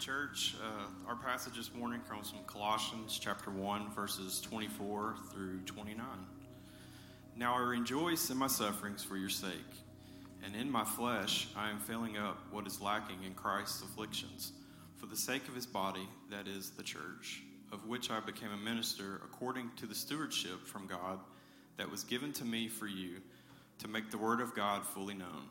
church. Uh, our passage this morning comes from Colossians chapter 1, verses 24 through 29. Now I rejoice in my sufferings for your sake, and in my flesh I am filling up what is lacking in Christ's afflictions, for the sake of his body, that is, the church, of which I became a minister according to the stewardship from God that was given to me for you, to make the word of God fully known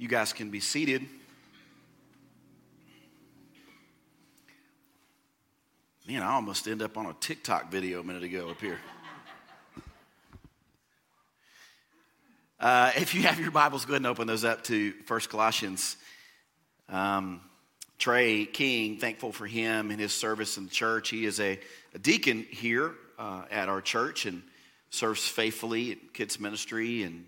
You guys can be seated. Man, I almost end up on a TikTok video a minute ago up here. Uh, if you have your Bibles, go ahead and open those up to First Colossians. Um, Trey King, thankful for him and his service in the church. He is a, a deacon here uh, at our church and serves faithfully at kids ministry and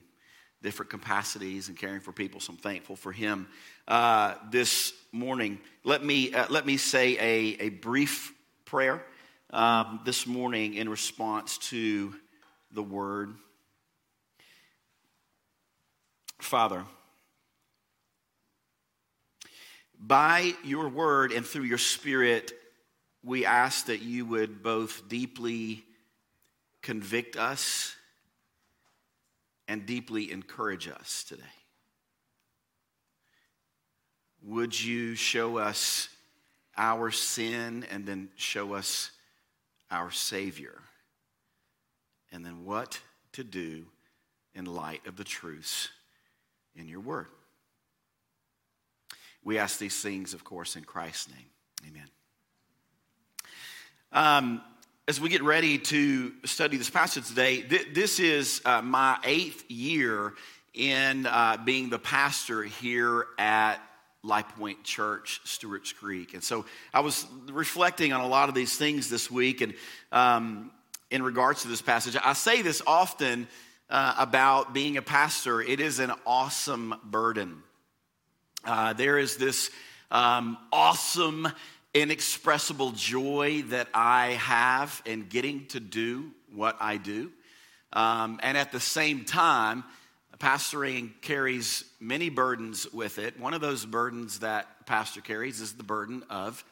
different capacities and caring for people. So I'm thankful for him. Uh, this morning, let me uh, let me say a, a brief prayer um, this morning in response to the word. Father, by your word and through your spirit, we ask that you would both deeply convict us and deeply encourage us today. Would you show us our sin and then show us our Savior? And then what to do in light of the truths in your word. We ask these things, of course, in Christ's name. Amen. Um, as we get ready to study this passage today, th- this is uh, my eighth year in uh, being the pastor here at Life Point Church, Stewart's Creek. And so I was reflecting on a lot of these things this week. And um, in regards to this passage, I say this often uh, about being a pastor it is an awesome burden. Uh, there is this um, awesome inexpressible joy that I have in getting to do what I do. Um, and at the same time, pastoring carries many burdens with it. One of those burdens that pastor carries is the burden of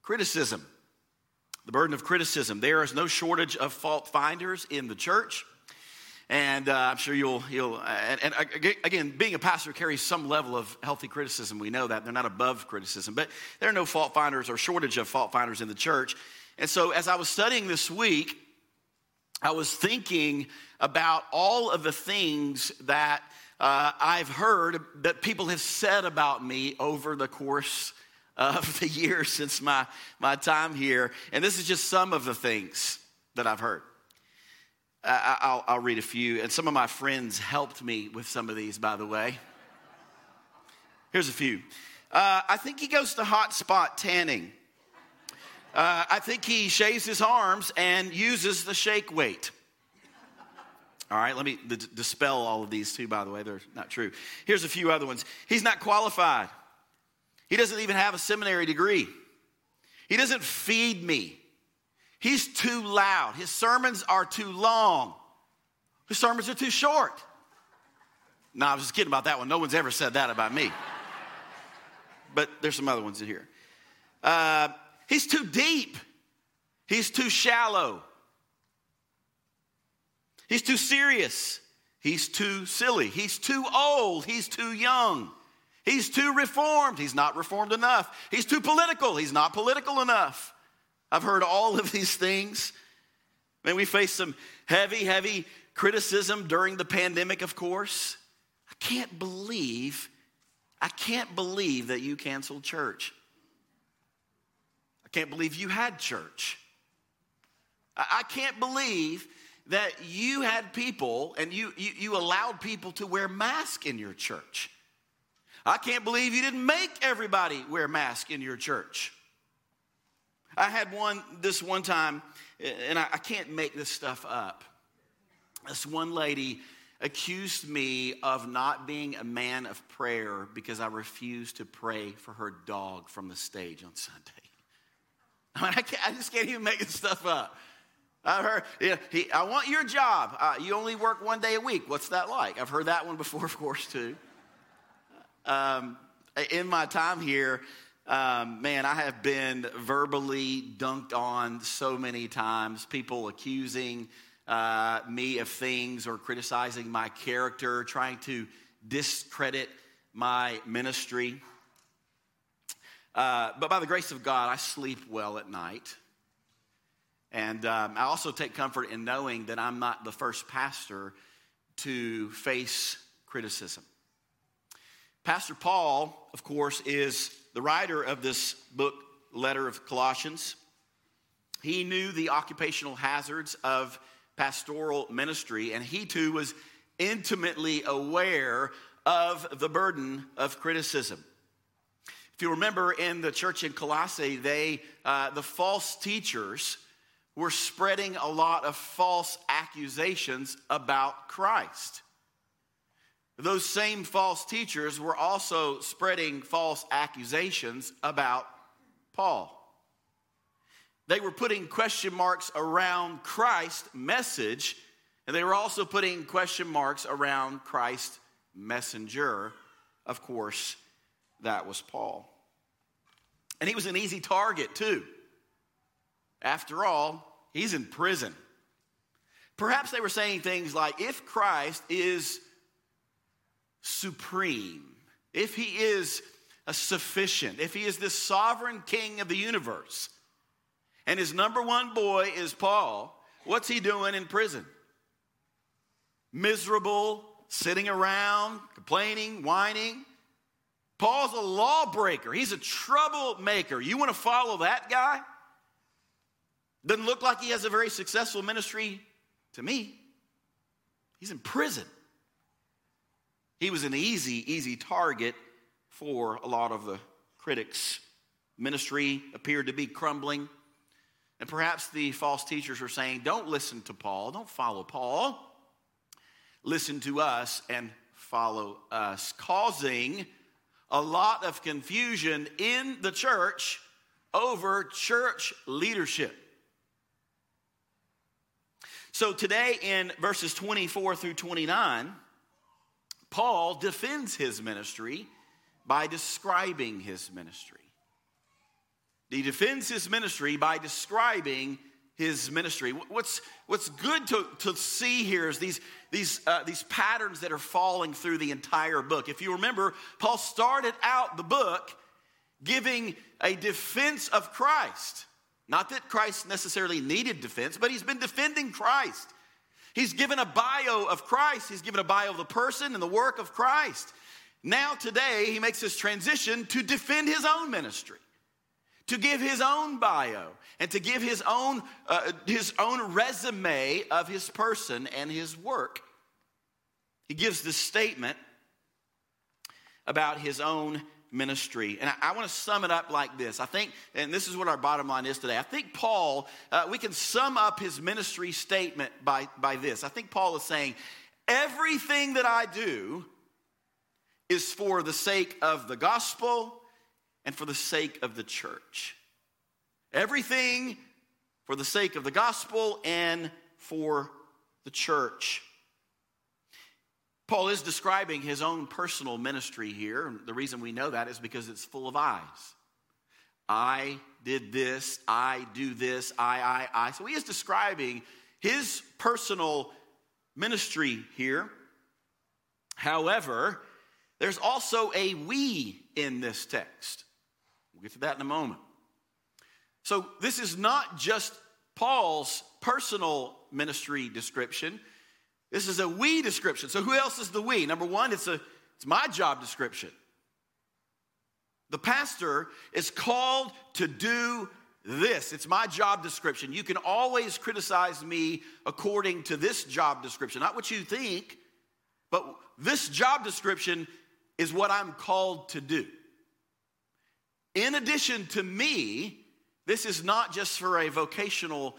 criticism. The burden of criticism. There is no shortage of fault finders in the church. And uh, I'm sure you'll, you'll uh, and, and, again, being a pastor carries some level of healthy criticism. We know that. They're not above criticism, but there are no fault finders or shortage of fault finders in the church. And so as I was studying this week, I was thinking about all of the things that uh, I've heard that people have said about me over the course of the years since my, my time here. And this is just some of the things that I've heard. I'll, I'll read a few. And some of my friends helped me with some of these, by the way. Here's a few. Uh, I think he goes to hot spot tanning. Uh, I think he shaves his arms and uses the shake weight. All right, let me d- dispel all of these too, by the way. They're not true. Here's a few other ones. He's not qualified. He doesn't even have a seminary degree. He doesn't feed me. He's too loud. His sermons are too long. His sermons are too short. No, I was just kidding about that one. No one's ever said that about me. But there's some other ones in here. Uh, he's too deep. He's too shallow. He's too serious. He's too silly. He's too old. He's too young. He's too reformed. He's not reformed enough. He's too political. He's not political enough. I've heard all of these things. Man, we faced some heavy, heavy criticism during the pandemic, of course. I can't believe, I can't believe that you canceled church. I can't believe you had church. I can't believe that you had people and you, you, you allowed people to wear masks in your church. I can't believe you didn't make everybody wear masks in your church. I had one this one time, and I, I can't make this stuff up. This one lady accused me of not being a man of prayer because I refused to pray for her dog from the stage on Sunday. I mean, I, I just can't even make this stuff up. I heard, yeah, he, I want your job. Uh, you only work one day a week. What's that like? I've heard that one before, of course, too. Um, in my time here, um, man, I have been verbally dunked on so many times. People accusing uh, me of things or criticizing my character, trying to discredit my ministry. Uh, but by the grace of God, I sleep well at night. And um, I also take comfort in knowing that I'm not the first pastor to face criticism. Pastor Paul, of course, is the writer of this book, letter of Colossians. He knew the occupational hazards of pastoral ministry, and he too was intimately aware of the burden of criticism. If you remember in the church in Colossae, they, uh, the false teachers were spreading a lot of false accusations about Christ. Those same false teachers were also spreading false accusations about Paul. They were putting question marks around Christ's message, and they were also putting question marks around Christ's messenger. Of course, that was Paul. And he was an easy target, too. After all, he's in prison. Perhaps they were saying things like if Christ is supreme, if he is a sufficient, if he is the sovereign king of the universe, and his number one boy is Paul, what's he doing in prison? Miserable, sitting around, complaining, whining. Paul's a lawbreaker. He's a troublemaker. You want to follow that guy? Doesn't look like he has a very successful ministry to me. He's in prison. He was an easy, easy target for a lot of the critics. Ministry appeared to be crumbling. And perhaps the false teachers were saying, Don't listen to Paul, don't follow Paul. Listen to us and follow us, causing a lot of confusion in the church over church leadership. So today in verses 24 through 29, Paul defends his ministry by describing his ministry. He defends his ministry by describing his ministry. What's, what's good to, to see here is these, these, uh, these patterns that are falling through the entire book. If you remember, Paul started out the book giving a defense of Christ. Not that Christ necessarily needed defense, but he's been defending Christ. He's given a bio of Christ, he's given a bio of the person and the work of Christ. Now, today, he makes this transition to defend his own ministry, to give his own bio, and to give his own, uh, his own resume of his person and his work. He gives this statement about his own ministry. And I, I want to sum it up like this. I think, and this is what our bottom line is today. I think Paul, uh, we can sum up his ministry statement by, by this. I think Paul is saying, everything that I do is for the sake of the gospel and for the sake of the church. Everything for the sake of the gospel and for the church. Paul is describing his own personal ministry here. The reason we know that is because it's full of I's. I did this, I do this, I, I, I. So he is describing his personal ministry here. However, there's also a we in this text. We'll get to that in a moment. So this is not just Paul's personal ministry description. This is a we description. So who else is the we? Number one, it's a it's my job description. The pastor is called to do this. It's my job description. You can always criticize me according to this job description, not what you think, but this job description is what I'm called to do. In addition to me, this is not just for a vocational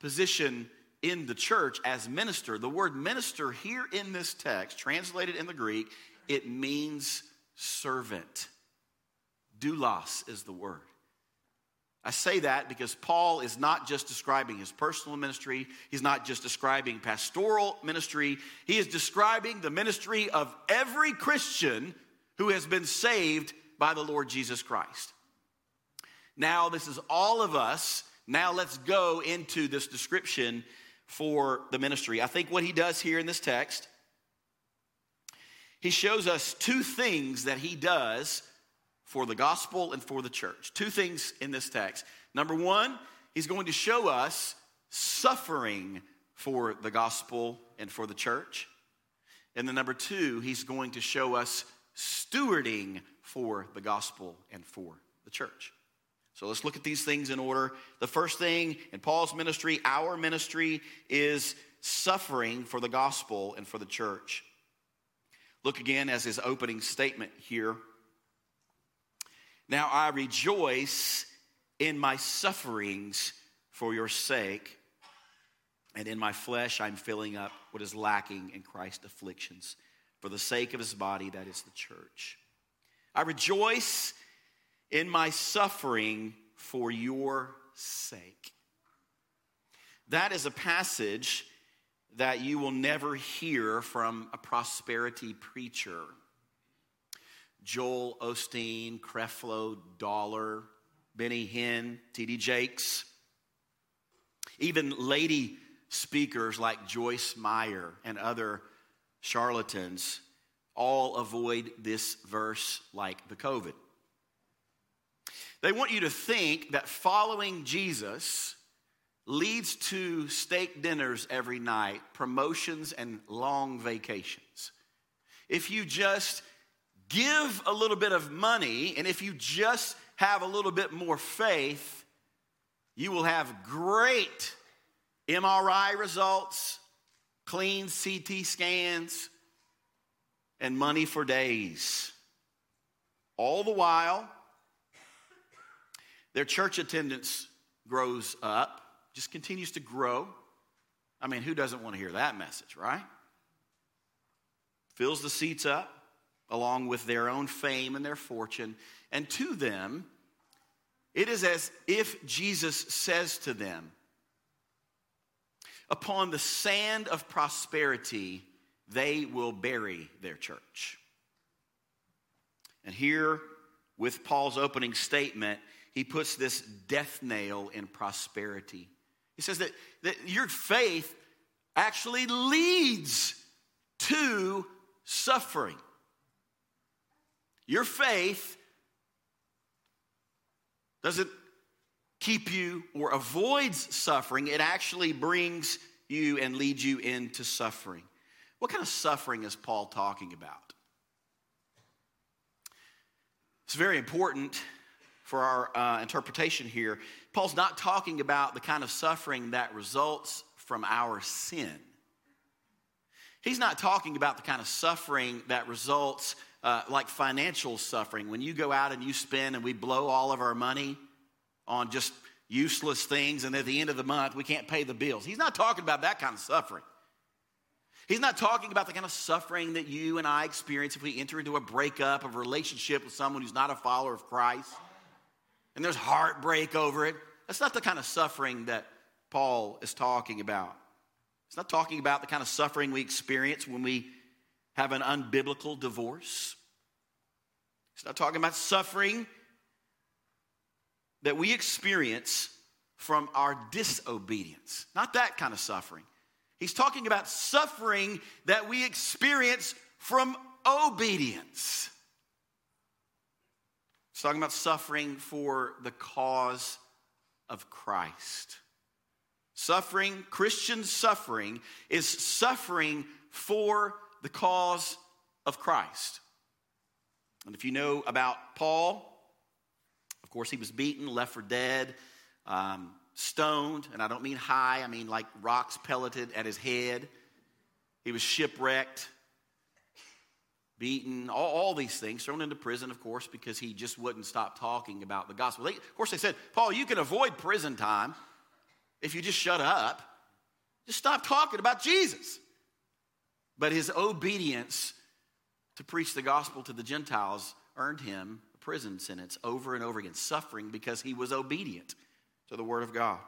position in the church as minister. The word minister here in this text, translated in the Greek, it means servant. Doulos is the word. I say that because Paul is not just describing his personal ministry, he's not just describing pastoral ministry, he is describing the ministry of every Christian who has been saved by the Lord Jesus Christ. Now, this is all of us. Now, let's go into this description for the ministry. I think what he does here in this text, he shows us two things that he does for the gospel and for the church. Two things in this text. Number one, he's going to show us suffering for the gospel and for the church. And then number two, he's going to show us stewarding for the gospel and for the church. So let's look at these things in order. The first thing in Paul's ministry, our ministry, is suffering for the gospel and for the church. Look again as his opening statement here. Now I rejoice in my sufferings for your sake, and in my flesh I'm filling up what is lacking in Christ's afflictions for the sake of his body, that is the church. I rejoice in my suffering for your sake. That is a passage that you will never hear from a prosperity preacher. Joel Osteen, Creflo Dollar, Benny Hinn, T.D. Jakes, even lady speakers like Joyce Meyer and other charlatans all avoid this verse like the COVID. They want you to think that following Jesus leads to steak dinners every night, promotions, and long vacations. If you just give a little bit of money, and if you just have a little bit more faith, you will have great MRI results, clean CT scans, and money for days. All the while, their church attendance grows up, just continues to grow. I mean, who doesn't want to hear that message, right? Fills the seats up along with their own fame and their fortune. And to them, it is as if Jesus says to them, Upon the sand of prosperity, they will bury their church. And here, with Paul's opening statement, he puts this death nail in prosperity. He says that, that your faith actually leads to suffering. Your faith doesn't keep you or avoids suffering, it actually brings you and leads you into suffering. What kind of suffering is Paul talking about? It's very important for our uh, interpretation here, Paul's not talking about the kind of suffering that results from our sin. He's not talking about the kind of suffering that results uh, like financial suffering. When you go out and you spend and we blow all of our money on just useless things, and at the end of the month, we can't pay the bills. He's not talking about that kind of suffering. He's not talking about the kind of suffering that you and I experience if we enter into a breakup of a relationship with someone who's not a follower of Christ and there's heartbreak over it. That's not the kind of suffering that Paul is talking about. He's not talking about the kind of suffering we experience when we have an unbiblical divorce. He's not talking about suffering that we experience from our disobedience. Not that kind of suffering. He's talking about suffering that we experience from obedience. He's talking about suffering for the cause of Christ. Suffering, Christian suffering, is suffering for the cause of Christ. And if you know about Paul, of course, he was beaten, left for dead, um, stoned, and I don't mean high, I mean like rocks pelleted at his head. He was shipwrecked. Beaten, all, all, these things, thrown into prison, of course, because he just wouldn't stop talking about the gospel. They, of course, they said, Paul, you can avoid prison time if you just shut up. Just stop talking about Jesus. But his obedience to preach the gospel to the Gentiles earned him a prison sentence over and over again, suffering because he was obedient to the word of God.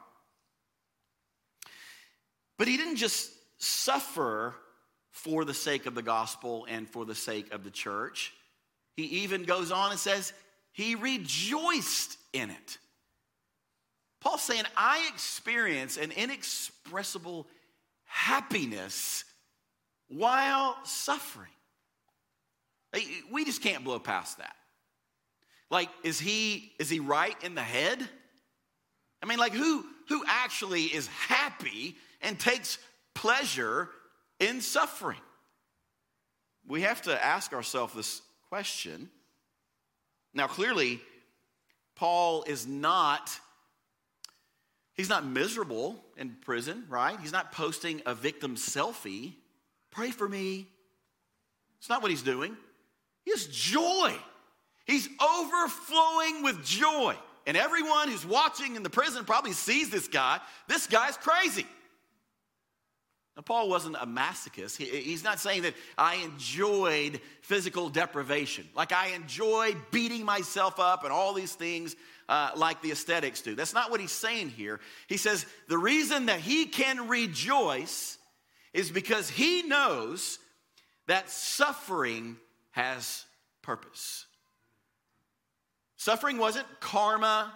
But he didn't just suffer for the sake of the gospel and for the sake of the church. He even goes on and says, he rejoiced in it. Paul's saying, I experience an inexpressible happiness while suffering. We just can't blow past that. Like, is he is he right in the head? I mean, like who who actually is happy and takes pleasure in suffering? We have to ask ourselves this question. Now, clearly, Paul is not he's not miserable in prison, right? He's not posting a victim selfie. Pray for me. It's not what he's doing. He has joy. He's overflowing with joy. And everyone who's watching in the prison probably sees this guy. This guy's crazy. Now, Paul wasn't a masochist. He, he's not saying that I enjoyed physical deprivation, like I enjoy beating myself up and all these things uh, like the ascetics do. That's not what he's saying here. He says the reason that he can rejoice is because he knows that suffering has purpose. Suffering wasn't karma.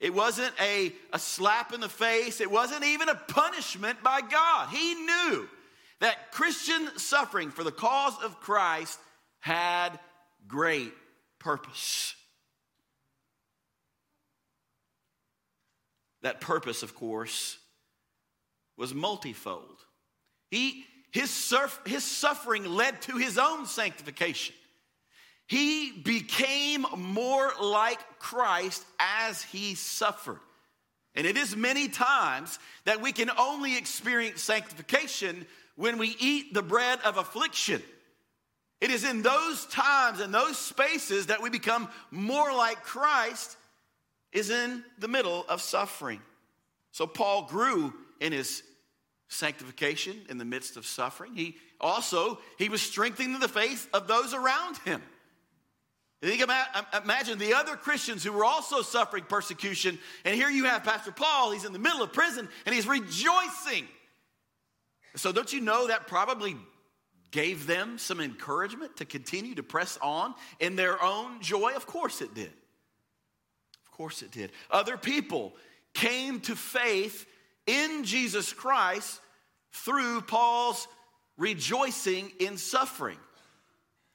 It wasn't a, a slap in the face. It wasn't even a punishment by God. He knew that Christian suffering for the cause of Christ had great purpose. That purpose, of course, was multifold. He, his, surf, his suffering led to his own sanctification. He became more like Christ as he suffered. And it is many times that we can only experience sanctification when we eat the bread of affliction. It is in those times and those spaces that we become more like Christ is in the middle of suffering. So Paul grew in his sanctification in the midst of suffering. He also he was strengthening the faith of those around him. Imagine the other Christians who were also suffering persecution, and here you have Pastor Paul. He's in the middle of prison and he's rejoicing. So, don't you know that probably gave them some encouragement to continue to press on in their own joy? Of course it did. Of course it did. Other people came to faith in Jesus Christ through Paul's rejoicing in suffering.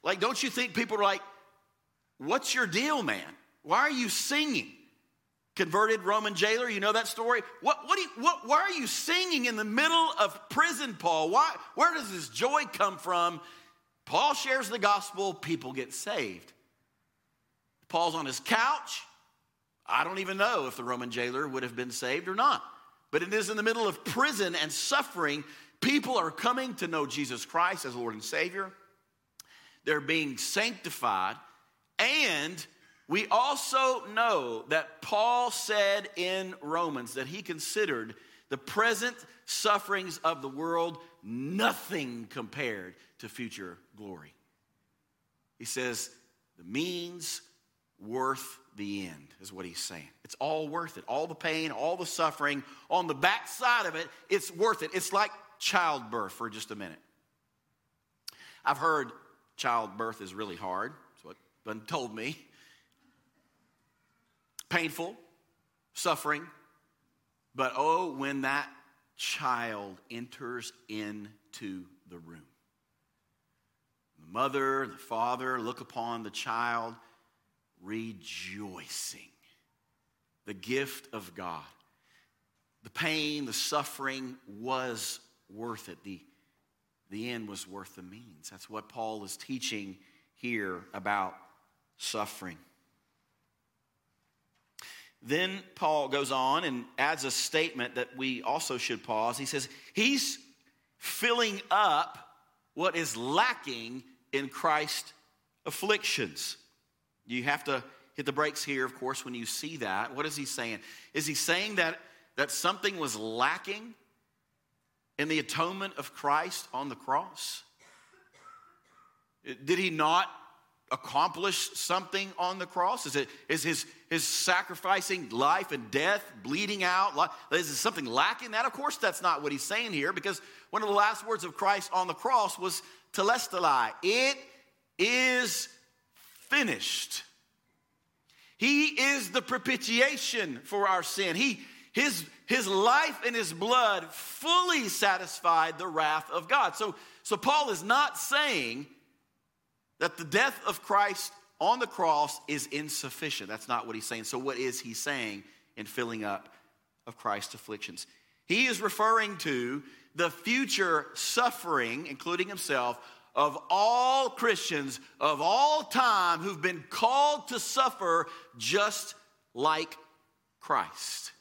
Like, don't you think people are like, What's your deal, man? Why are you singing? Converted Roman jailer, you know that story? What, what, you, what, why are you singing in the middle of prison, Paul? Why, where does this joy come from? Paul shares the gospel, people get saved. Paul's on his couch. I don't even know if the Roman jailer would have been saved or not. But it is in the middle of prison and suffering. People are coming to know Jesus Christ as Lord and Savior. They're being sanctified. And we also know that Paul said in Romans that he considered the present sufferings of the world nothing compared to future glory. He says, the means worth the end, is what he's saying. It's all worth it. All the pain, all the suffering, on the backside of it, it's worth it. It's like childbirth for just a minute. I've heard childbirth is really hard been told me. Painful, suffering, but oh, when that child enters into the room. The mother, the father look upon the child rejoicing. The gift of God. The pain, the suffering was worth it. The, the end was worth the means. That's what Paul is teaching here about suffering. Then Paul goes on and adds a statement that we also should pause. He says, He's filling up what is lacking in Christ's afflictions. You have to hit the brakes here, of course, when you see that. What is he saying? Is he saying that, that something was lacking in the atonement of Christ on the cross? Did he not accomplish something on the cross? Is it is his his sacrificing life and death, bleeding out? Is there something lacking? That of course that's not what he's saying here, because one of the last words of Christ on the cross was telestai. It is finished. He is the propitiation for our sin. He his his life and his blood fully satisfied the wrath of God. So so Paul is not saying that the death of Christ on the cross is insufficient. That's not what he's saying. So, what is he saying in filling up of Christ's afflictions? He is referring to the future suffering, including himself, of all Christians of all time who've been called to suffer just like Christ.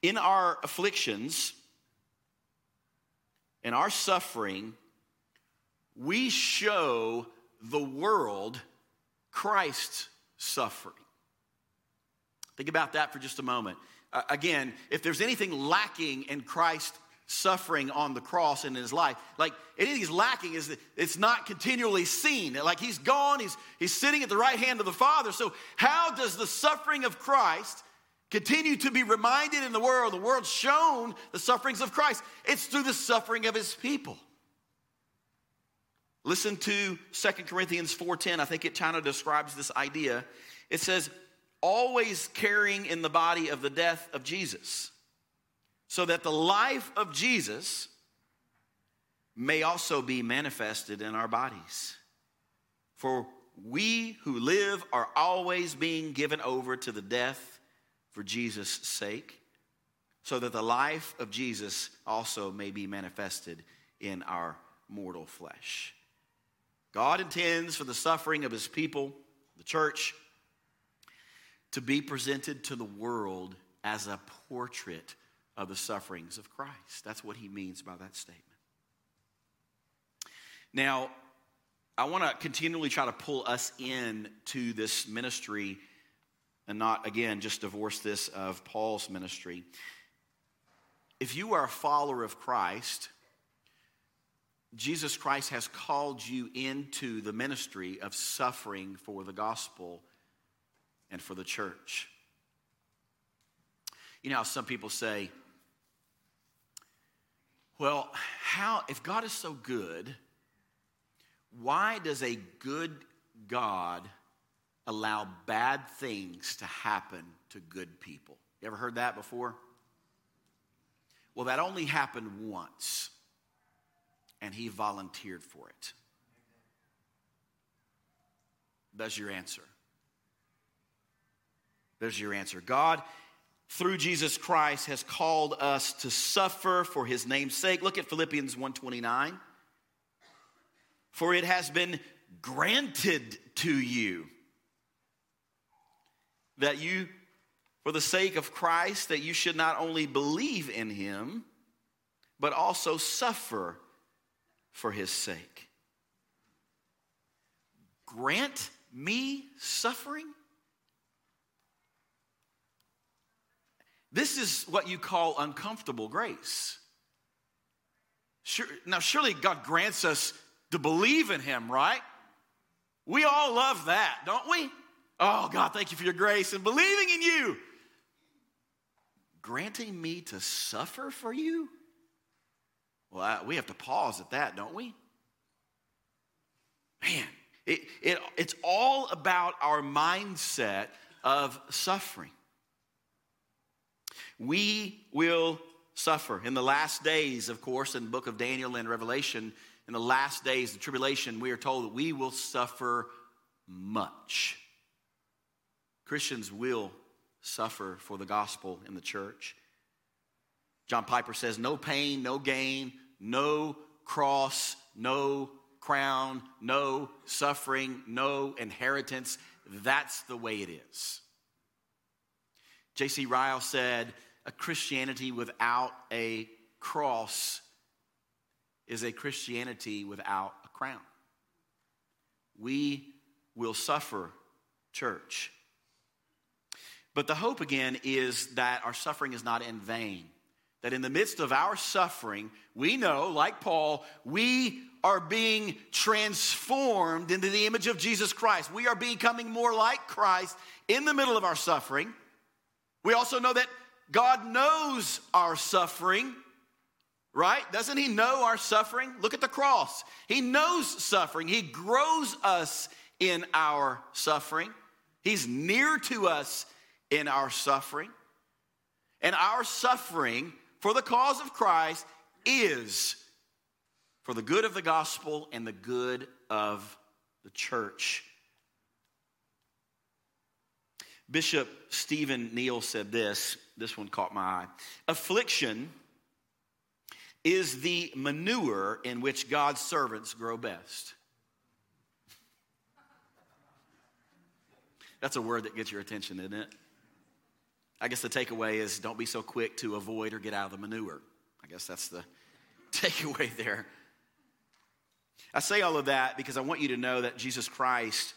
In our afflictions, in our suffering, we show the world Christ's suffering. Think about that for just a moment. Uh, again, if there's anything lacking in Christ's suffering on the cross and in his life, like anything he's lacking is that it's not continually seen. Like he's gone, he's, he's sitting at the right hand of the Father. So, how does the suffering of Christ continue to be reminded in the world. The world shown the sufferings of Christ. It's through the suffering of his people. Listen to 2 Corinthians 4:10. I think it kind of describes this idea. It says, always carrying in the body of the death of Jesus, so that the life of Jesus may also be manifested in our bodies. For we who live are always being given over to the death for Jesus' sake, so that the life of Jesus also may be manifested in our mortal flesh. God intends for the suffering of his people, the church, to be presented to the world as a portrait of the sufferings of Christ. That's what he means by that statement. Now, I want to continually try to pull us in to this ministry and not, again, just divorce this of Paul's ministry. If you are a follower of Christ, Jesus Christ has called you into the ministry of suffering for the gospel and for the church. You know some people say, well, how, if God is so good, why does a good God allow bad things to happen to good people. You ever heard that before? Well, that only happened once, and he volunteered for it. That's your answer. There's your answer. God, through Jesus Christ, has called us to suffer for his name's sake. Look at Philippians 129. For it has been granted to you that you, for the sake of Christ, that you should not only believe in him, but also suffer for his sake. Grant me suffering? This is what you call uncomfortable grace. Sure, now, surely God grants us to believe in Him, right? We all love that, don't we? Oh, God, thank you for your grace and believing in you. Granting me to suffer for you? Well, I, we have to pause at that, don't we? Man, it, it, it's all about our mindset of suffering. We will suffer. In the last days, of course, in the book of Daniel and Revelation, in the last days, the tribulation, we are told that we will suffer much. Christians will suffer for the gospel in the church. John Piper says, No pain, no gain, no cross, no crown, no suffering, no inheritance. That's the way it is. J.C. Ryle said, A Christianity without a cross is a Christianity without a crown. We will suffer, church. But the hope again is that our suffering is not in vain. That in the midst of our suffering, we know, like Paul, we are being transformed into the image of Jesus Christ. We are becoming more like Christ in the middle of our suffering. We also know that God knows our suffering, right? Doesn't He know our suffering? Look at the cross. He knows suffering, He grows us in our suffering, He's near to us in our suffering. And our suffering for the cause of Christ is for the good of the gospel and the good of the church. Bishop Stephen Neill said this. This one caught my eye. Affliction is the manure in which God's servants grow best. That's a word that gets your attention, isn't it? I guess the takeaway is don't be so quick to avoid or get out of the manure. I guess that's the takeaway there. I say all of that because I want you to know that Jesus Christ,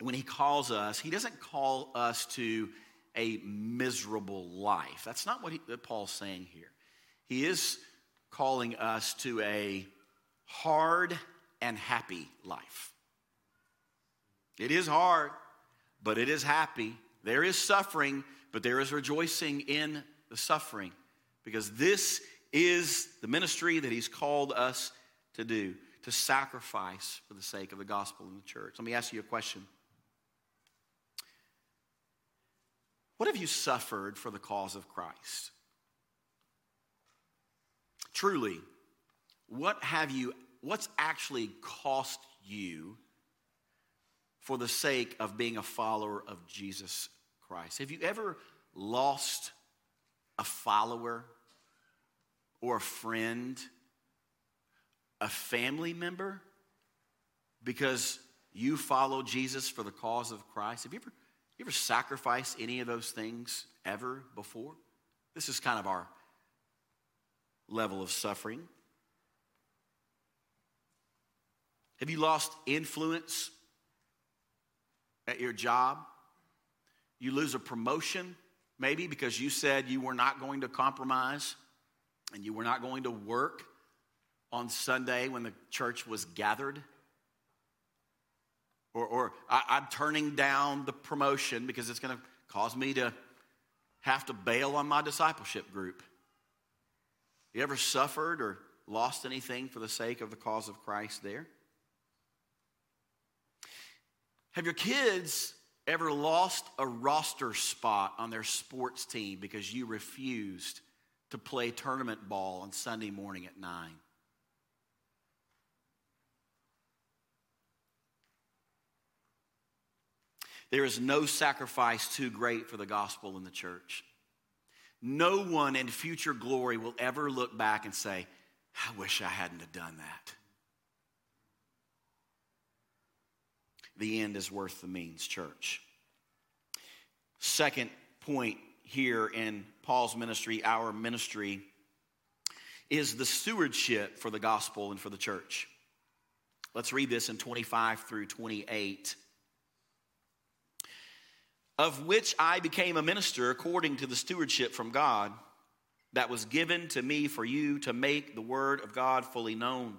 when he calls us, he doesn't call us to a miserable life. That's not what, he, what Paul's saying here. He is calling us to a hard and happy life. It is hard, but it is happy. There is suffering, but there is rejoicing in the suffering because this is the ministry that He's called us to do, to sacrifice for the sake of the gospel in the church. Let me ask you a question. What have you suffered for the cause of Christ? Truly, what have you, what's actually cost you for the sake of being a follower of Jesus Christ. Have you ever lost a follower or a friend, a family member, because you follow Jesus for the cause of Christ? Have you ever, you ever sacrificed any of those things ever before? This is kind of our level of suffering. Have you lost influence at your job? You lose a promotion, maybe because you said you were not going to compromise and you were not going to work on Sunday when the church was gathered. Or, or I, am turning down the promotion because it's going to cause me to have to bail on my discipleship group. You ever suffered or lost anything for the sake of the cause of Christ there? Have your kids ever lost a roster spot on their sports team because you refused to play tournament ball on Sunday morning at 9? There is no sacrifice too great for the gospel in the church. No one in future glory will ever look back and say, I wish I hadn't have done that. The end is worth the means, church. Second point here in Paul's ministry, our ministry, is the stewardship for the gospel and for the church. Let's read this in 25 through 28. Of which I became a minister according to the stewardship from God that was given to me for you to make the word of God fully known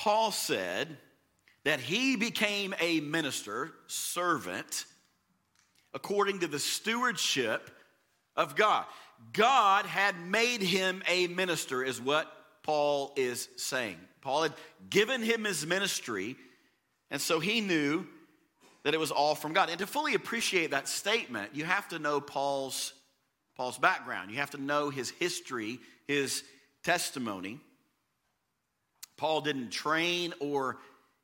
Paul said that he became a minister, servant, according to the stewardship of God. God had made him a minister, is what Paul is saying. Paul had given him his ministry, and so he knew that it was all from God. And to fully appreciate that statement, you have to know Paul's, Paul's background. You have to know his history, his testimony. Paul didn't train or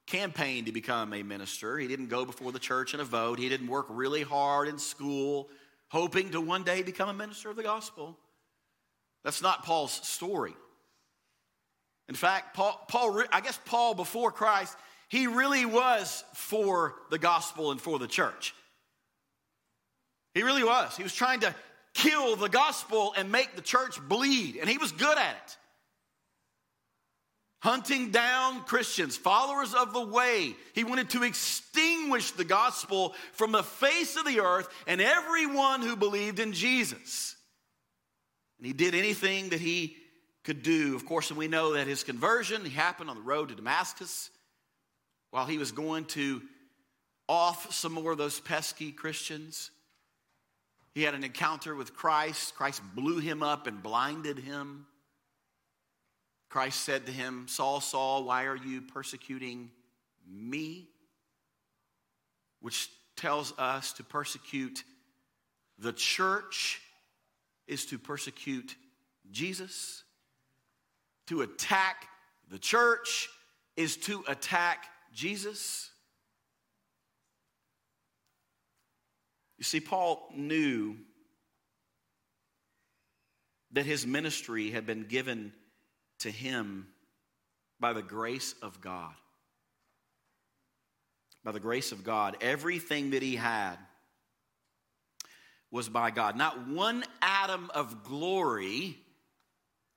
campaign to become a minister. He didn't go before the church in a vote. He didn't work really hard in school, hoping to one day become a minister of the gospel. That's not Paul's story. In fact, Paul, Paul, I guess Paul before Christ, he really was for the gospel and for the church. He really was. He was trying to kill the gospel and make the church bleed, and he was good at it. Hunting down Christians, followers of the way. He wanted to extinguish the gospel from the face of the earth and everyone who believed in Jesus. And he did anything that he could do. Of course, and we know that his conversion happened on the road to Damascus while he was going to off some more of those pesky Christians. He had an encounter with Christ. Christ blew him up and blinded him. Christ said to him, Saul, Saul, why are you persecuting me? Which tells us to persecute the church is to persecute Jesus. To attack the church is to attack Jesus. You see, Paul knew that his ministry had been given to him by the grace of God. By the grace of God. Everything that he had was by God. Not one atom of glory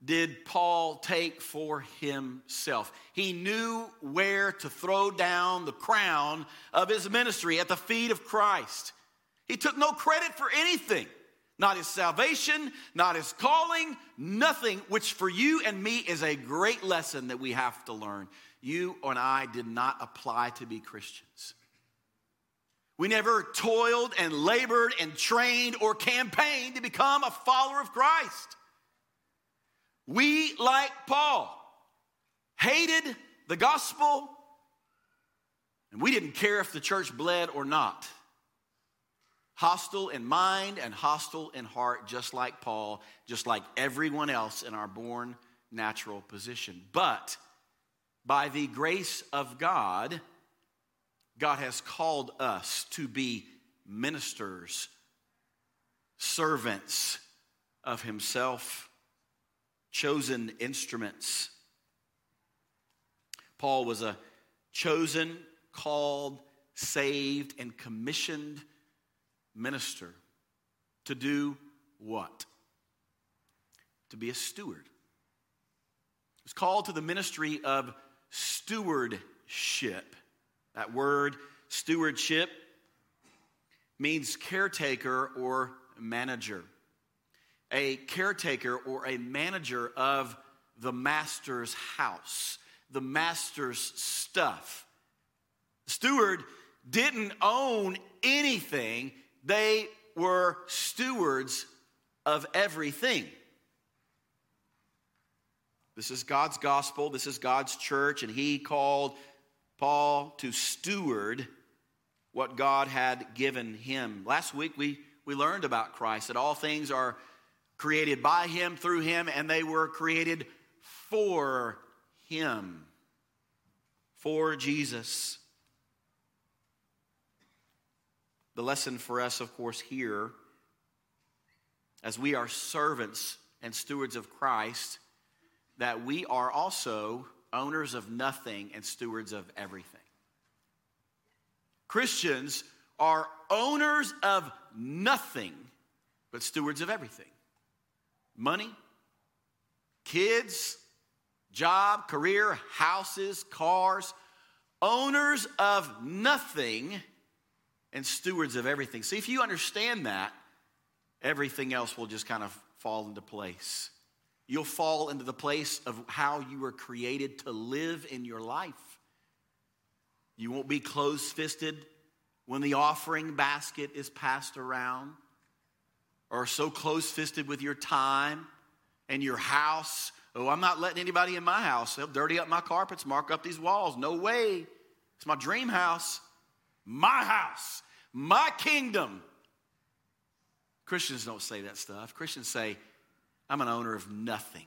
did Paul take for himself. He knew where to throw down the crown of his ministry at the feet of Christ. He took no credit for anything. Not his salvation, not his calling, nothing, which for you and me is a great lesson that we have to learn. You and I did not apply to be Christians. We never toiled and labored and trained or campaigned to become a follower of Christ. We, like Paul, hated the gospel, and we didn't care if the church bled or not hostile in mind and hostile in heart, just like Paul, just like everyone else in our born natural position. But by the grace of God, God has called us to be ministers, servants of Himself, chosen instruments. Paul was a chosen, called, saved, and commissioned minister to do what? To be a steward. Was called to the ministry of stewardship. That word, stewardship, means caretaker or manager. A caretaker or a manager of the master's house, the master's stuff. The steward didn't own anything, they were stewards of everything. This is God's gospel, this is God's church, and He called Paul to steward what God had given him. Last week we, we learned about Christ, that all things are created by Him, through Him, and they were created for Him, for Jesus. The lesson for us, of course, here, as we are servants and stewards of Christ, that we are also owners of nothing and stewards of everything. Christians are owners of nothing, but stewards of everything money, kids, job, career, houses, cars, owners of nothing and stewards of everything. See, if you understand that, everything else will just kind of fall into place. You'll fall into the place of how you were created to live in your life. You won't be close fisted when the offering basket is passed around, or so close fisted with your time and your house. Oh, I'm not letting anybody in my house. They'll dirty up my carpets, mark up these walls. No way. It's my dream house my house, my kingdom. Christians don't say that stuff. Christians say, I'm an owner of nothing,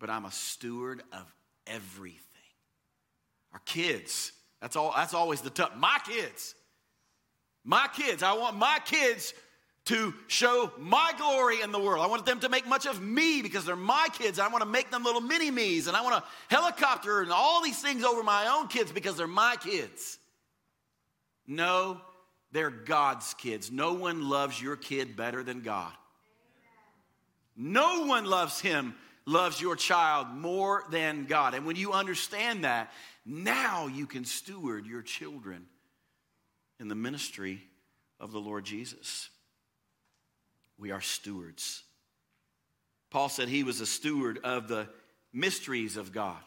but I'm a steward of everything. Our kids. That's all that's always the tough. My kids. My kids. I want my kids to show my glory in the world. I want them to make much of me because they're my kids. I want to make them little mini me's and I want a helicopter and all these things over my own kids because they're my kids. No, they're God's kids. No one loves your kid better than God. No one loves him, loves your child more than God. And when you understand that, now you can steward your children in the ministry of the Lord Jesus. We are stewards. Paul said he was a steward of the mysteries of God.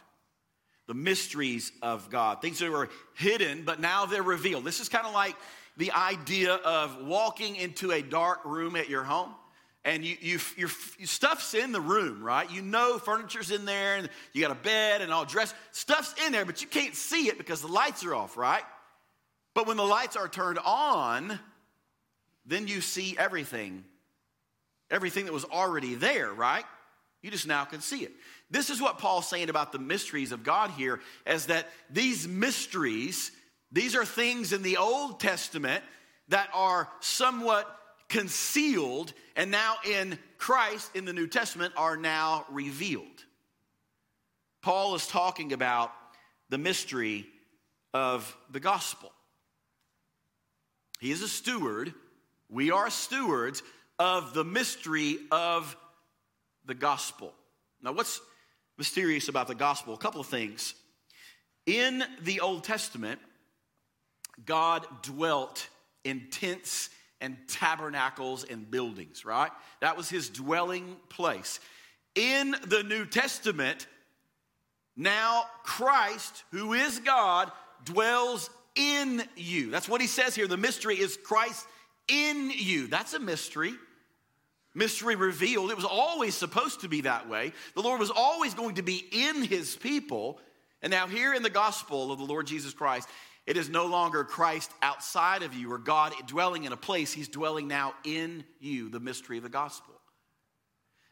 The mysteries of God. Things that were hidden, but now they're revealed. This is kind of like the idea of walking into a dark room at your home and you, you, your, stuff's in the room, right? You know furniture's in there, and you got a bed and all dressed. Stuff's in there, but you can't see it because the lights are off, right? But when the lights are turned on, then you see everything. Everything that was already there, right? You just now can see it. This is what Paul's saying about the mysteries of God here, as that these mysteries, these are things in the Old Testament that are somewhat concealed and now in Christ in the New Testament are now revealed. Paul is talking about the mystery of the gospel. He is a steward. We are stewards of the mystery of the gospel. Now, what's mysterious about the gospel? A couple of things. In the Old Testament, God dwelt in tents and tabernacles and buildings, right? That was his dwelling place. In the New Testament, now Christ, who is God, dwells in you. That's what he says here. The mystery is Christ in you. That's a mystery. Mystery revealed. It was always supposed to be that way. The Lord was always going to be in his people. And now, here in the gospel of the Lord Jesus Christ, it is no longer Christ outside of you or God dwelling in a place. He's dwelling now in you, the mystery of the gospel.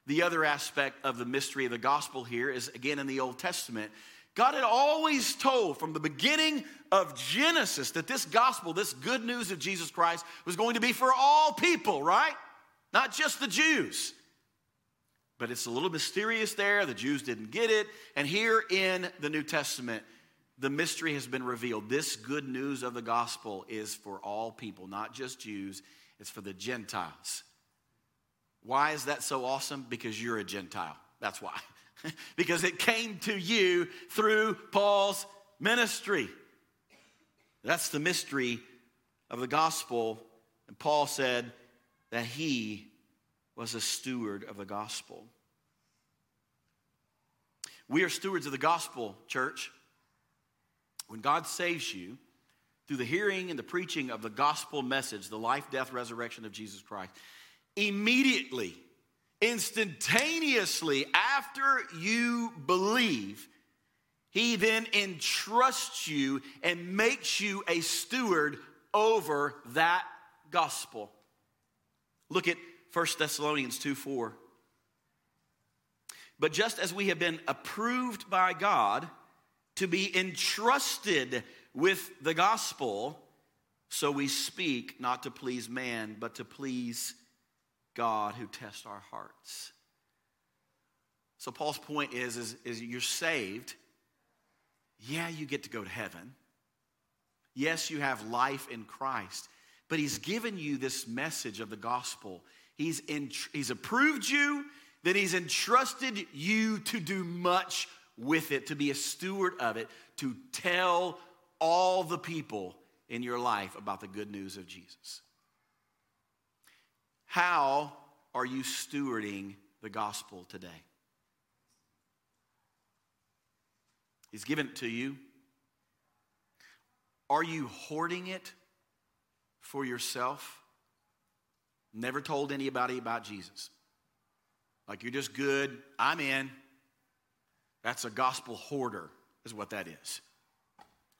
The other aspect of the mystery of the gospel here is again in the Old Testament. God had always told from the beginning of Genesis that this gospel, this good news of Jesus Christ, was going to be for all people, right? Not just the Jews. But it's a little mysterious there. The Jews didn't get it. And here in the New Testament, the mystery has been revealed. This good news of the gospel is for all people, not just Jews, it's for the Gentiles. Why is that so awesome? Because you're a Gentile. That's why. because it came to you through Paul's ministry. That's the mystery of the gospel. And Paul said that he was a steward of the gospel. We are stewards of the gospel, church. When God saves you through the hearing and the preaching of the gospel message, the life, death, resurrection of Jesus Christ, immediately, instantaneously after you believe, he then entrusts you and makes you a steward over that gospel. Look at 1 Thessalonians 2 4. But just as we have been approved by God, to be entrusted with the gospel. So we speak not to please man, but to please God who tests our hearts. So Paul's point is, is, is you're saved. Yeah, you get to go to heaven. Yes, you have life in Christ. But he's given you this message of the gospel. He's, in, he's approved you, then he's entrusted you to do much with it, to be a steward of it, to tell all the people in your life about the good news of Jesus. How are you stewarding the gospel today? He's given it to you. Are you hoarding it for yourself? Never told anybody about Jesus. Like you're just good, I'm in. That's a gospel hoarder, is what that is.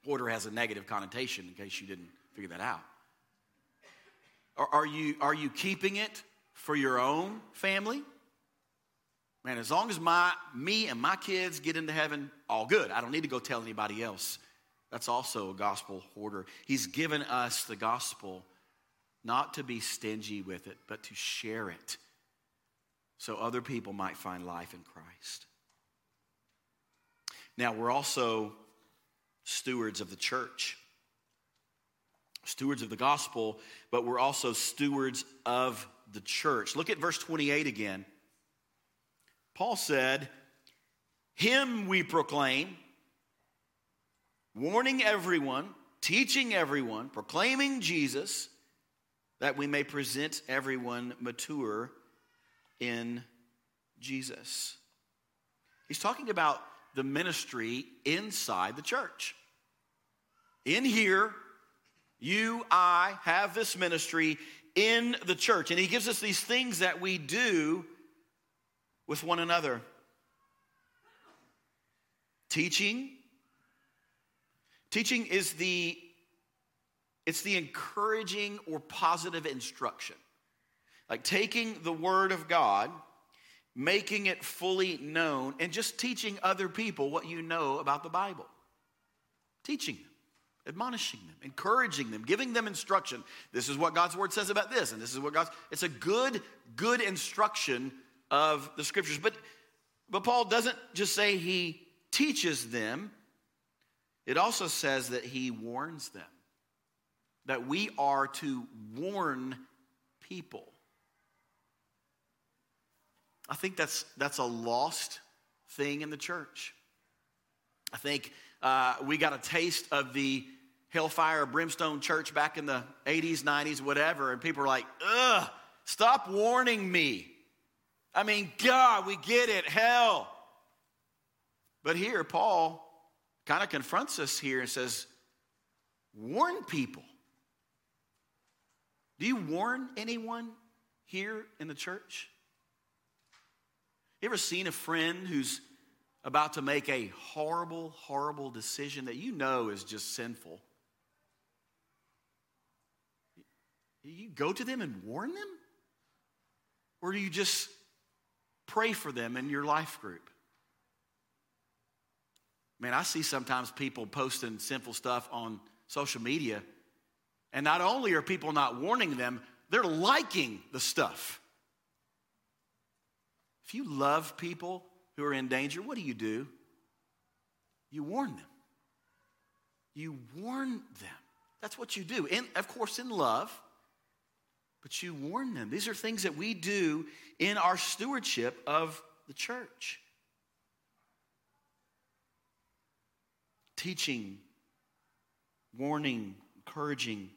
Hoarder has a negative connotation, in case you didn't figure that out. Are, are, you, are you keeping it for your own family? Man, as long as my, me and my kids get into heaven, all good. I don't need to go tell anybody else That's also a gospel hoarder. He's given us the gospel not to be stingy with it, but to share it so other people might find life in Christ. Now, we're also stewards of the church, stewards of the gospel, but we're also stewards of the church. Look at verse 28 again. Paul said, Him we proclaim, warning everyone, teaching everyone, proclaiming Jesus, that we may present everyone mature in Jesus. He's talking about the ministry inside the church. In here, you, I have this ministry in the church. And he gives us these things that we do with one another teaching. Teaching is the it's the encouraging or positive instruction. Like taking the Word of God, making it fully known, and just teaching other people what you know about the Bible. Teaching them, admonishing them, encouraging them, giving them instruction. This is what God's Word says about this, and this is what God's. It's a good, good instruction of the Scriptures. But, but Paul doesn't just say he teaches them, it also says that he warns them. That we are to warn people. I think that's, that's a lost thing in the church. I think uh, we got a taste of the hellfire brimstone church back in the 80s, 90s, whatever, and people are like, ugh, stop warning me. I mean, God, we get it, hell. But here, Paul kind of confronts us here and says, warn people. Do you warn anyone here in the church? You ever seen a friend who's about to make a horrible, horrible decision that you know is just sinful? You go to them and warn them? Or do you just pray for them in your life group? Man, I see sometimes people posting sinful stuff on social media, and not only are people not warning them, they're liking the stuff. If you love people who are in danger, what do you do? You warn them. You warn them. That's what you do. And of course, in love, but you warn them. These are things that we do in our stewardship of the church. Teaching, warning, encouraging.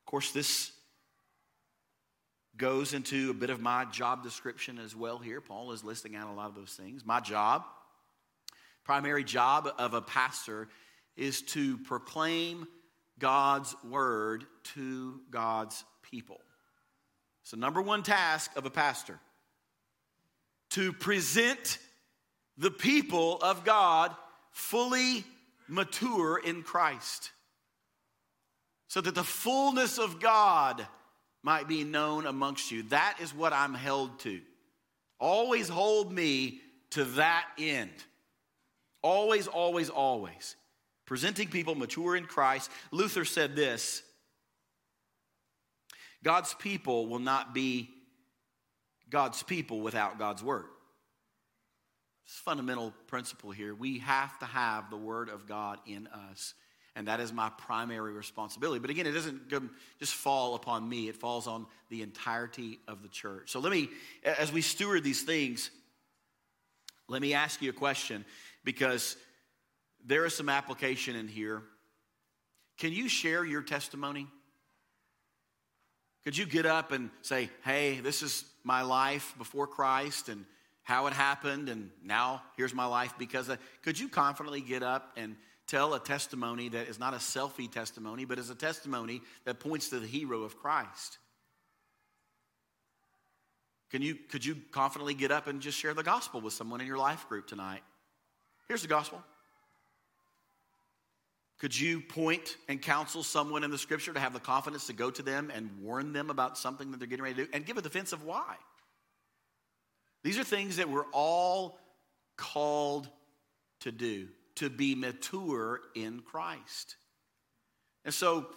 Of course, this goes into a bit of my job description as well here. Paul is listing out a lot of those things. My job, primary job of a pastor, is to proclaim God's word to God's people. So, number one task of a pastor to present the people of God fully mature in Christ so that the fullness of God might be known amongst you. That is what I'm held to. Always hold me to that end. Always, always, always. Presenting people mature in Christ. Luther said this God's people will not be God's people without God's word. Fundamental principle here. We have to have the word of God in us and that is my primary responsibility. But again, it doesn't just fall upon me, it falls on the entirety of the church. So let me, as we steward these things, let me ask you a question because there is some application in here. Can you share your testimony? Could you get up and say, hey, this is my life before Christ and how it happened, and now here's my life because of, could you confidently get up and tell a testimony that is not a selfie testimony, but is a testimony that points to the hero of Christ. Can you, could you confidently get up and just share the gospel with someone in your life group tonight? Here's the gospel. Could you point and counsel someone in the scripture to have the confidence to go to them and warn them about something that they're getting ready to do and give a defense of why? These are things that we're all called to do to be mature in Christ. And so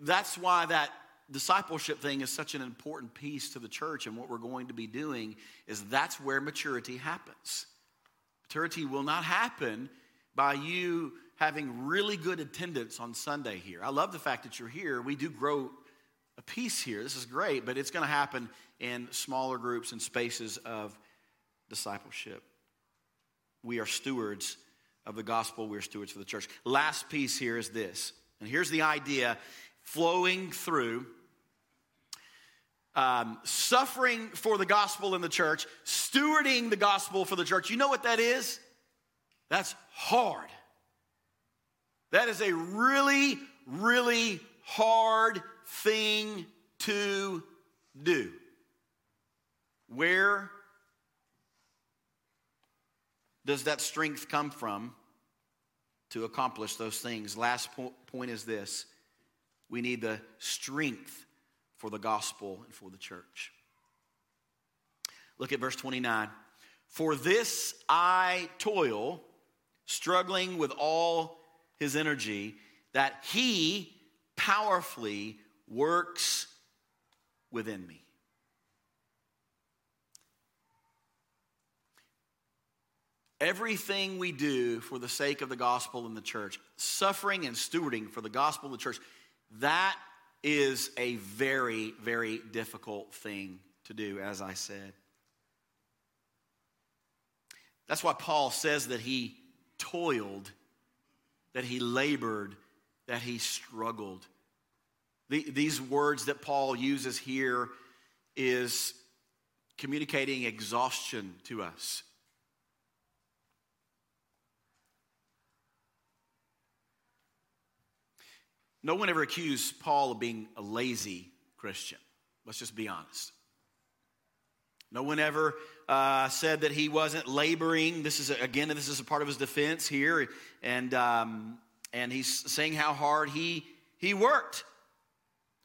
that's why that discipleship thing is such an important piece to the church and what we're going to be doing is that's where maturity happens. Maturity will not happen by you having really good attendance on Sunday here. I love the fact that you're here. We do grow a piece here. This is great, but it's going to happen in smaller groups and spaces of discipleship. We are stewards of the gospel, we're stewards for the church. Last piece here is this. And here's the idea flowing through um, suffering for the gospel in the church, stewarding the gospel for the church. You know what that is? That's hard. That is a really, really hard thing to do. Where does that strength come from to accomplish those things? Last point is this we need the strength for the gospel and for the church. Look at verse 29. For this I toil, struggling with all his energy, that he powerfully works within me. Everything we do for the sake of the gospel and the church, suffering and stewarding for the gospel of the church, that is a very, very difficult thing to do, as I said. That's why Paul says that he toiled, that he labored, that he struggled. The, these words that Paul uses here is communicating exhaustion to us. No one ever accused Paul of being a lazy Christian. Let's just be honest. No one ever uh, said that he wasn't laboring. This is again, this is a part of his defense here, and um, and he's saying how hard he he worked.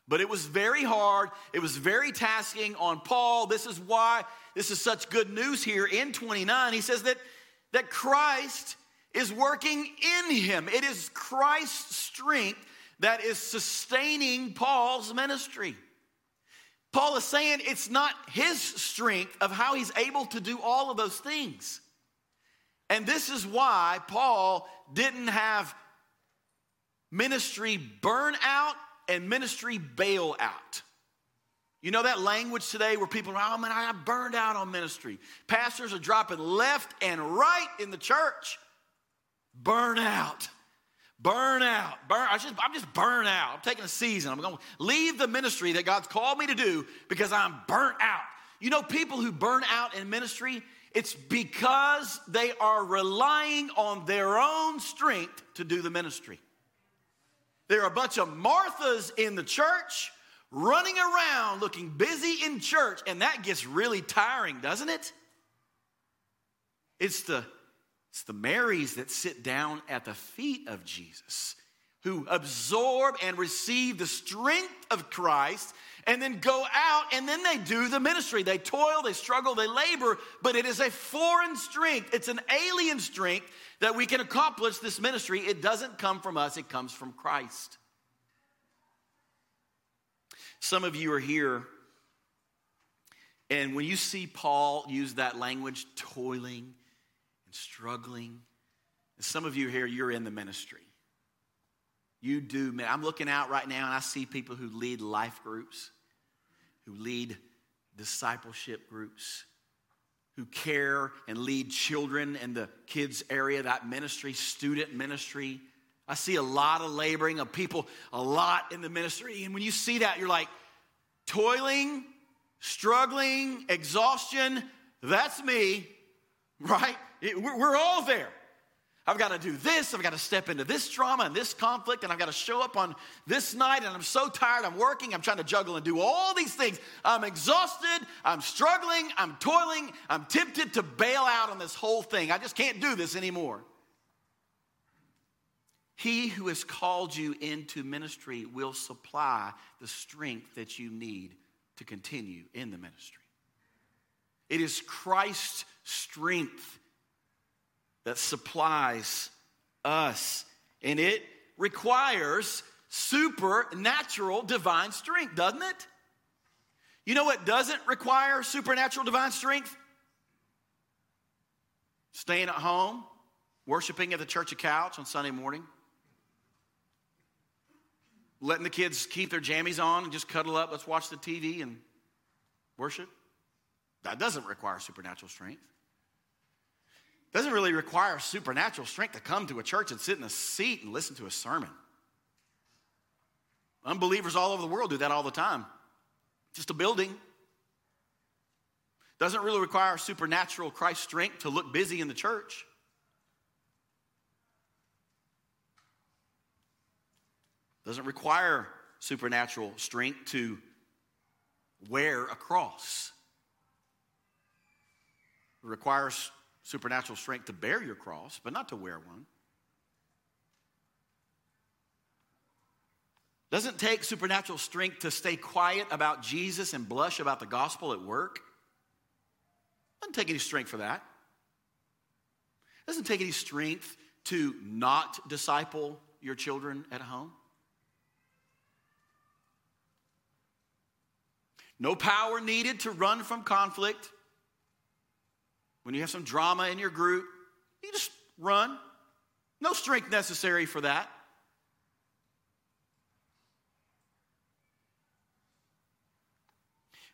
But it was very hard. It was very tasking on Paul. This is why this is such good news here in 29. He says that that Christ is working in him. It is Christ's strength that is sustaining Paul's ministry. Paul is saying it's not his strength of how he's able to do all of those things. And this is why Paul didn't have ministry burnout and ministry bailout. You know that language today where people are, oh man, I burned out on ministry. Pastors are dropping left and right in the church. Burnout. Burn out. Burn. I just, I'm just burnt out. I'm taking a season. I'm going to leave the ministry that God's called me to do because I'm burnt out. You know, people who burn out in ministry, it's because they are relying on their own strength to do the ministry. There are a bunch of Marthas in the church running around looking busy in church, and that gets really tiring, doesn't it? It's the it's the Marys that sit down at the feet of Jesus, who absorb and receive the strength of Christ and then go out and then they do the ministry. They toil, they struggle, they labor, but it is a foreign strength. It's an alien strength that we can accomplish this ministry. It doesn't come from us, it comes from Christ. Some of you are here, and when you see Paul use that language, toiling, and struggling. And some of you here, you're in the ministry. You do. Man. I'm looking out right now and I see people who lead life groups, who lead discipleship groups, who care and lead children in the kids' area, that ministry, student ministry. I see a lot of laboring of people, a lot in the ministry. And when you see that, you're like, toiling, struggling, exhaustion, that's me, right? We're all there. I've got to do this. I've got to step into this drama and this conflict, and I've got to show up on this night. And I'm so tired. I'm working. I'm trying to juggle and do all these things. I'm exhausted. I'm struggling. I'm toiling. I'm tempted to bail out on this whole thing. I just can't do this anymore. He who has called you into ministry will supply the strength that you need to continue in the ministry. It is Christ's strength that supplies us. And it requires supernatural divine strength, doesn't it? You know what doesn't require supernatural divine strength? Staying at home, worshiping at the church of couch on Sunday morning, letting the kids keep their jammies on and just cuddle up, let's watch the TV and worship. That doesn't require supernatural strength. Doesn't really require supernatural strength to come to a church and sit in a seat and listen to a sermon. Unbelievers all over the world do that all the time. Just a building. Doesn't really require supernatural Christ strength to look busy in the church. Doesn't require supernatural strength to wear a cross. It requires supernatural strength to bear your cross, but not to wear one. Doesn't take supernatural strength to stay quiet about Jesus and blush about the gospel at work. Doesn't take any strength for that. Doesn't take any strength to not disciple your children at home. No power needed to run from conflict. When you have some drama in your group, you just run. No strength necessary for that.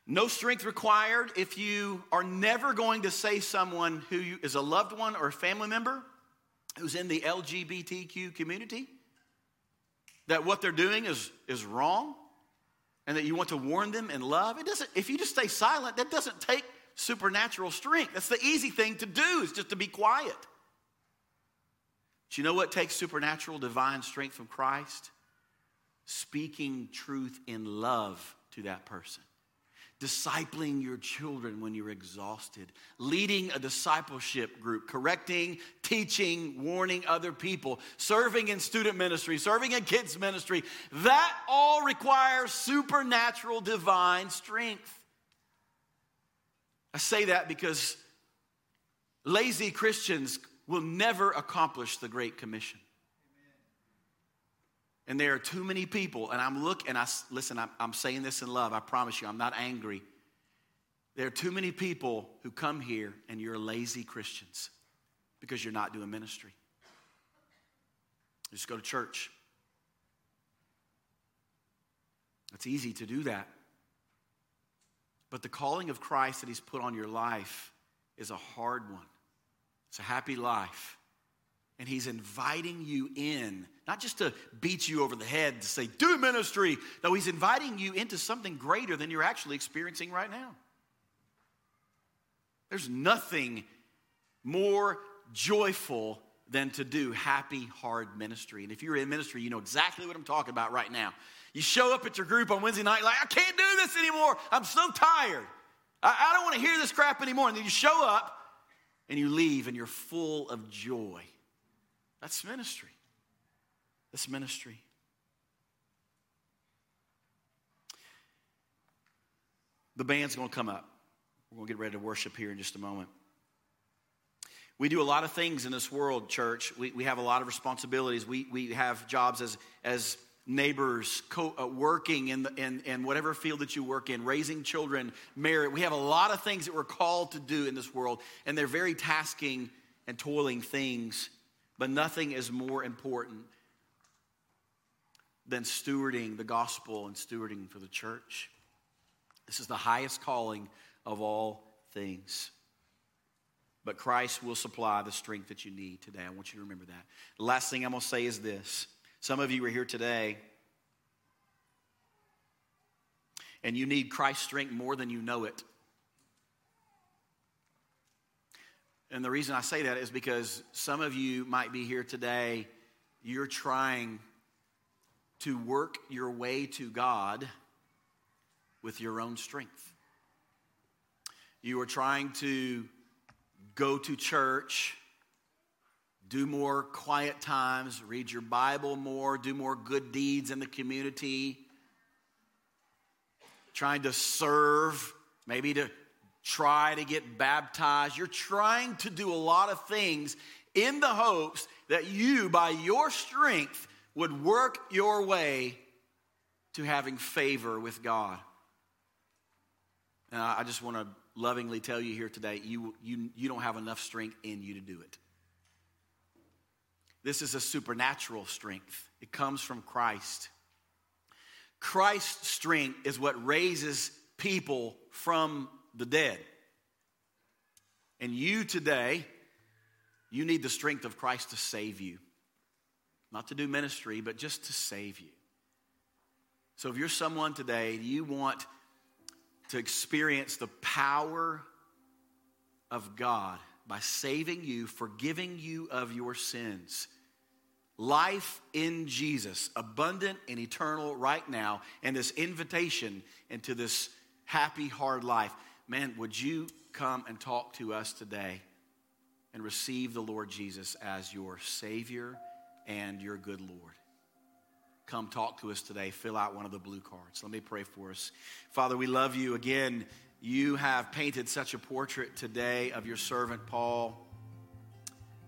No strength required if you are never going to say someone who is a loved one or a family member who's in the LGBTQ community that what they're doing is, is wrong and that you want to warn them in love. It doesn't, if you just stay silent, that doesn't take supernatural strength. That's the easy thing to do, is just to be quiet. Do you know what takes supernatural divine strength from Christ? Speaking truth in love to that person discipling your children when you're exhausted, leading a discipleship group, correcting, teaching, warning other people, serving in student ministry, serving in kids' ministry. That all requires supernatural divine strength. I say that because lazy Christians will never accomplish the Great Commission. And there are too many people, and I'm looking, and I listen, I'm, I'm saying this in love, I promise you, I'm not angry. There are too many people who come here and you're lazy Christians because you're not doing ministry. You just go to church. It's easy to do that. But the calling of Christ that He's put on your life is a hard one. It's a happy life. And he's inviting you in, not just to beat you over the head to say, do ministry. No, he's inviting you into something greater than you're actually experiencing right now. There's nothing more joyful than to do happy, hard ministry. And if you're in ministry, you know exactly what I'm talking about right now. You show up at your group on Wednesday night, like, I can't do this anymore. I'm so tired. I, I don't want to hear this crap anymore. And then you show up and you leave and you're full of joy. That's ministry. That's ministry. The band's going to come up. We're going to get ready to worship here in just a moment. We do a lot of things in this world, church. We, we have a lot of responsibilities. We, we have jobs as, as neighbors, co- uh, working in, the, in, in whatever field that you work in, raising children, married. We have a lot of things that we're called to do in this world, and they're very tasking and toiling things. But nothing is more important than stewarding the gospel and stewarding for the church. This is the highest calling of all things. But Christ will supply the strength that you need today. I want you to remember that. The last thing I'm going to say is this some of you are here today and you need Christ's strength more than you know it. And the reason I say that is because some of you might be here today, you're trying to work your way to God with your own strength. You are trying to go to church, do more quiet times, read your Bible more, do more good deeds in the community, trying to serve, maybe to try to get baptized. You're trying to do a lot of things in the hopes that you, by your strength, would work your way to having favor with God. And I just want to lovingly tell you here today you, you, you don't have enough strength in you to do it. This is a supernatural strength, it comes from Christ. Christ's strength is what raises people from the dead. And you today, you need the strength of Christ to save you. Not to do ministry, but just to save you. So if you're someone today, you want to experience the power of God by saving you, forgiving you of your sins. Life in Jesus, abundant and eternal right now, and this invitation into this happy, hard life. Man, would you come and talk to us today and receive the Lord Jesus as your Savior and your good Lord? Come talk to us today, fill out one of the blue cards. Let me pray for us. Father, we love you. Again, you have painted such a portrait today of your servant Paul,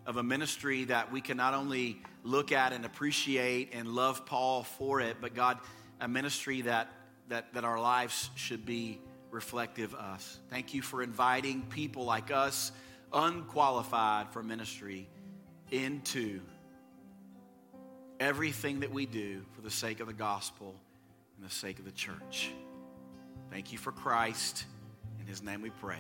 of a ministry that we can not only look at and appreciate and love Paul for it, but God, a ministry that, that, that our lives should be reflective of us. Thank you for inviting people like us, unqualified for ministry, into everything that we do for the sake of the gospel and the sake of the church. Thank you for Christ. In his name we pray.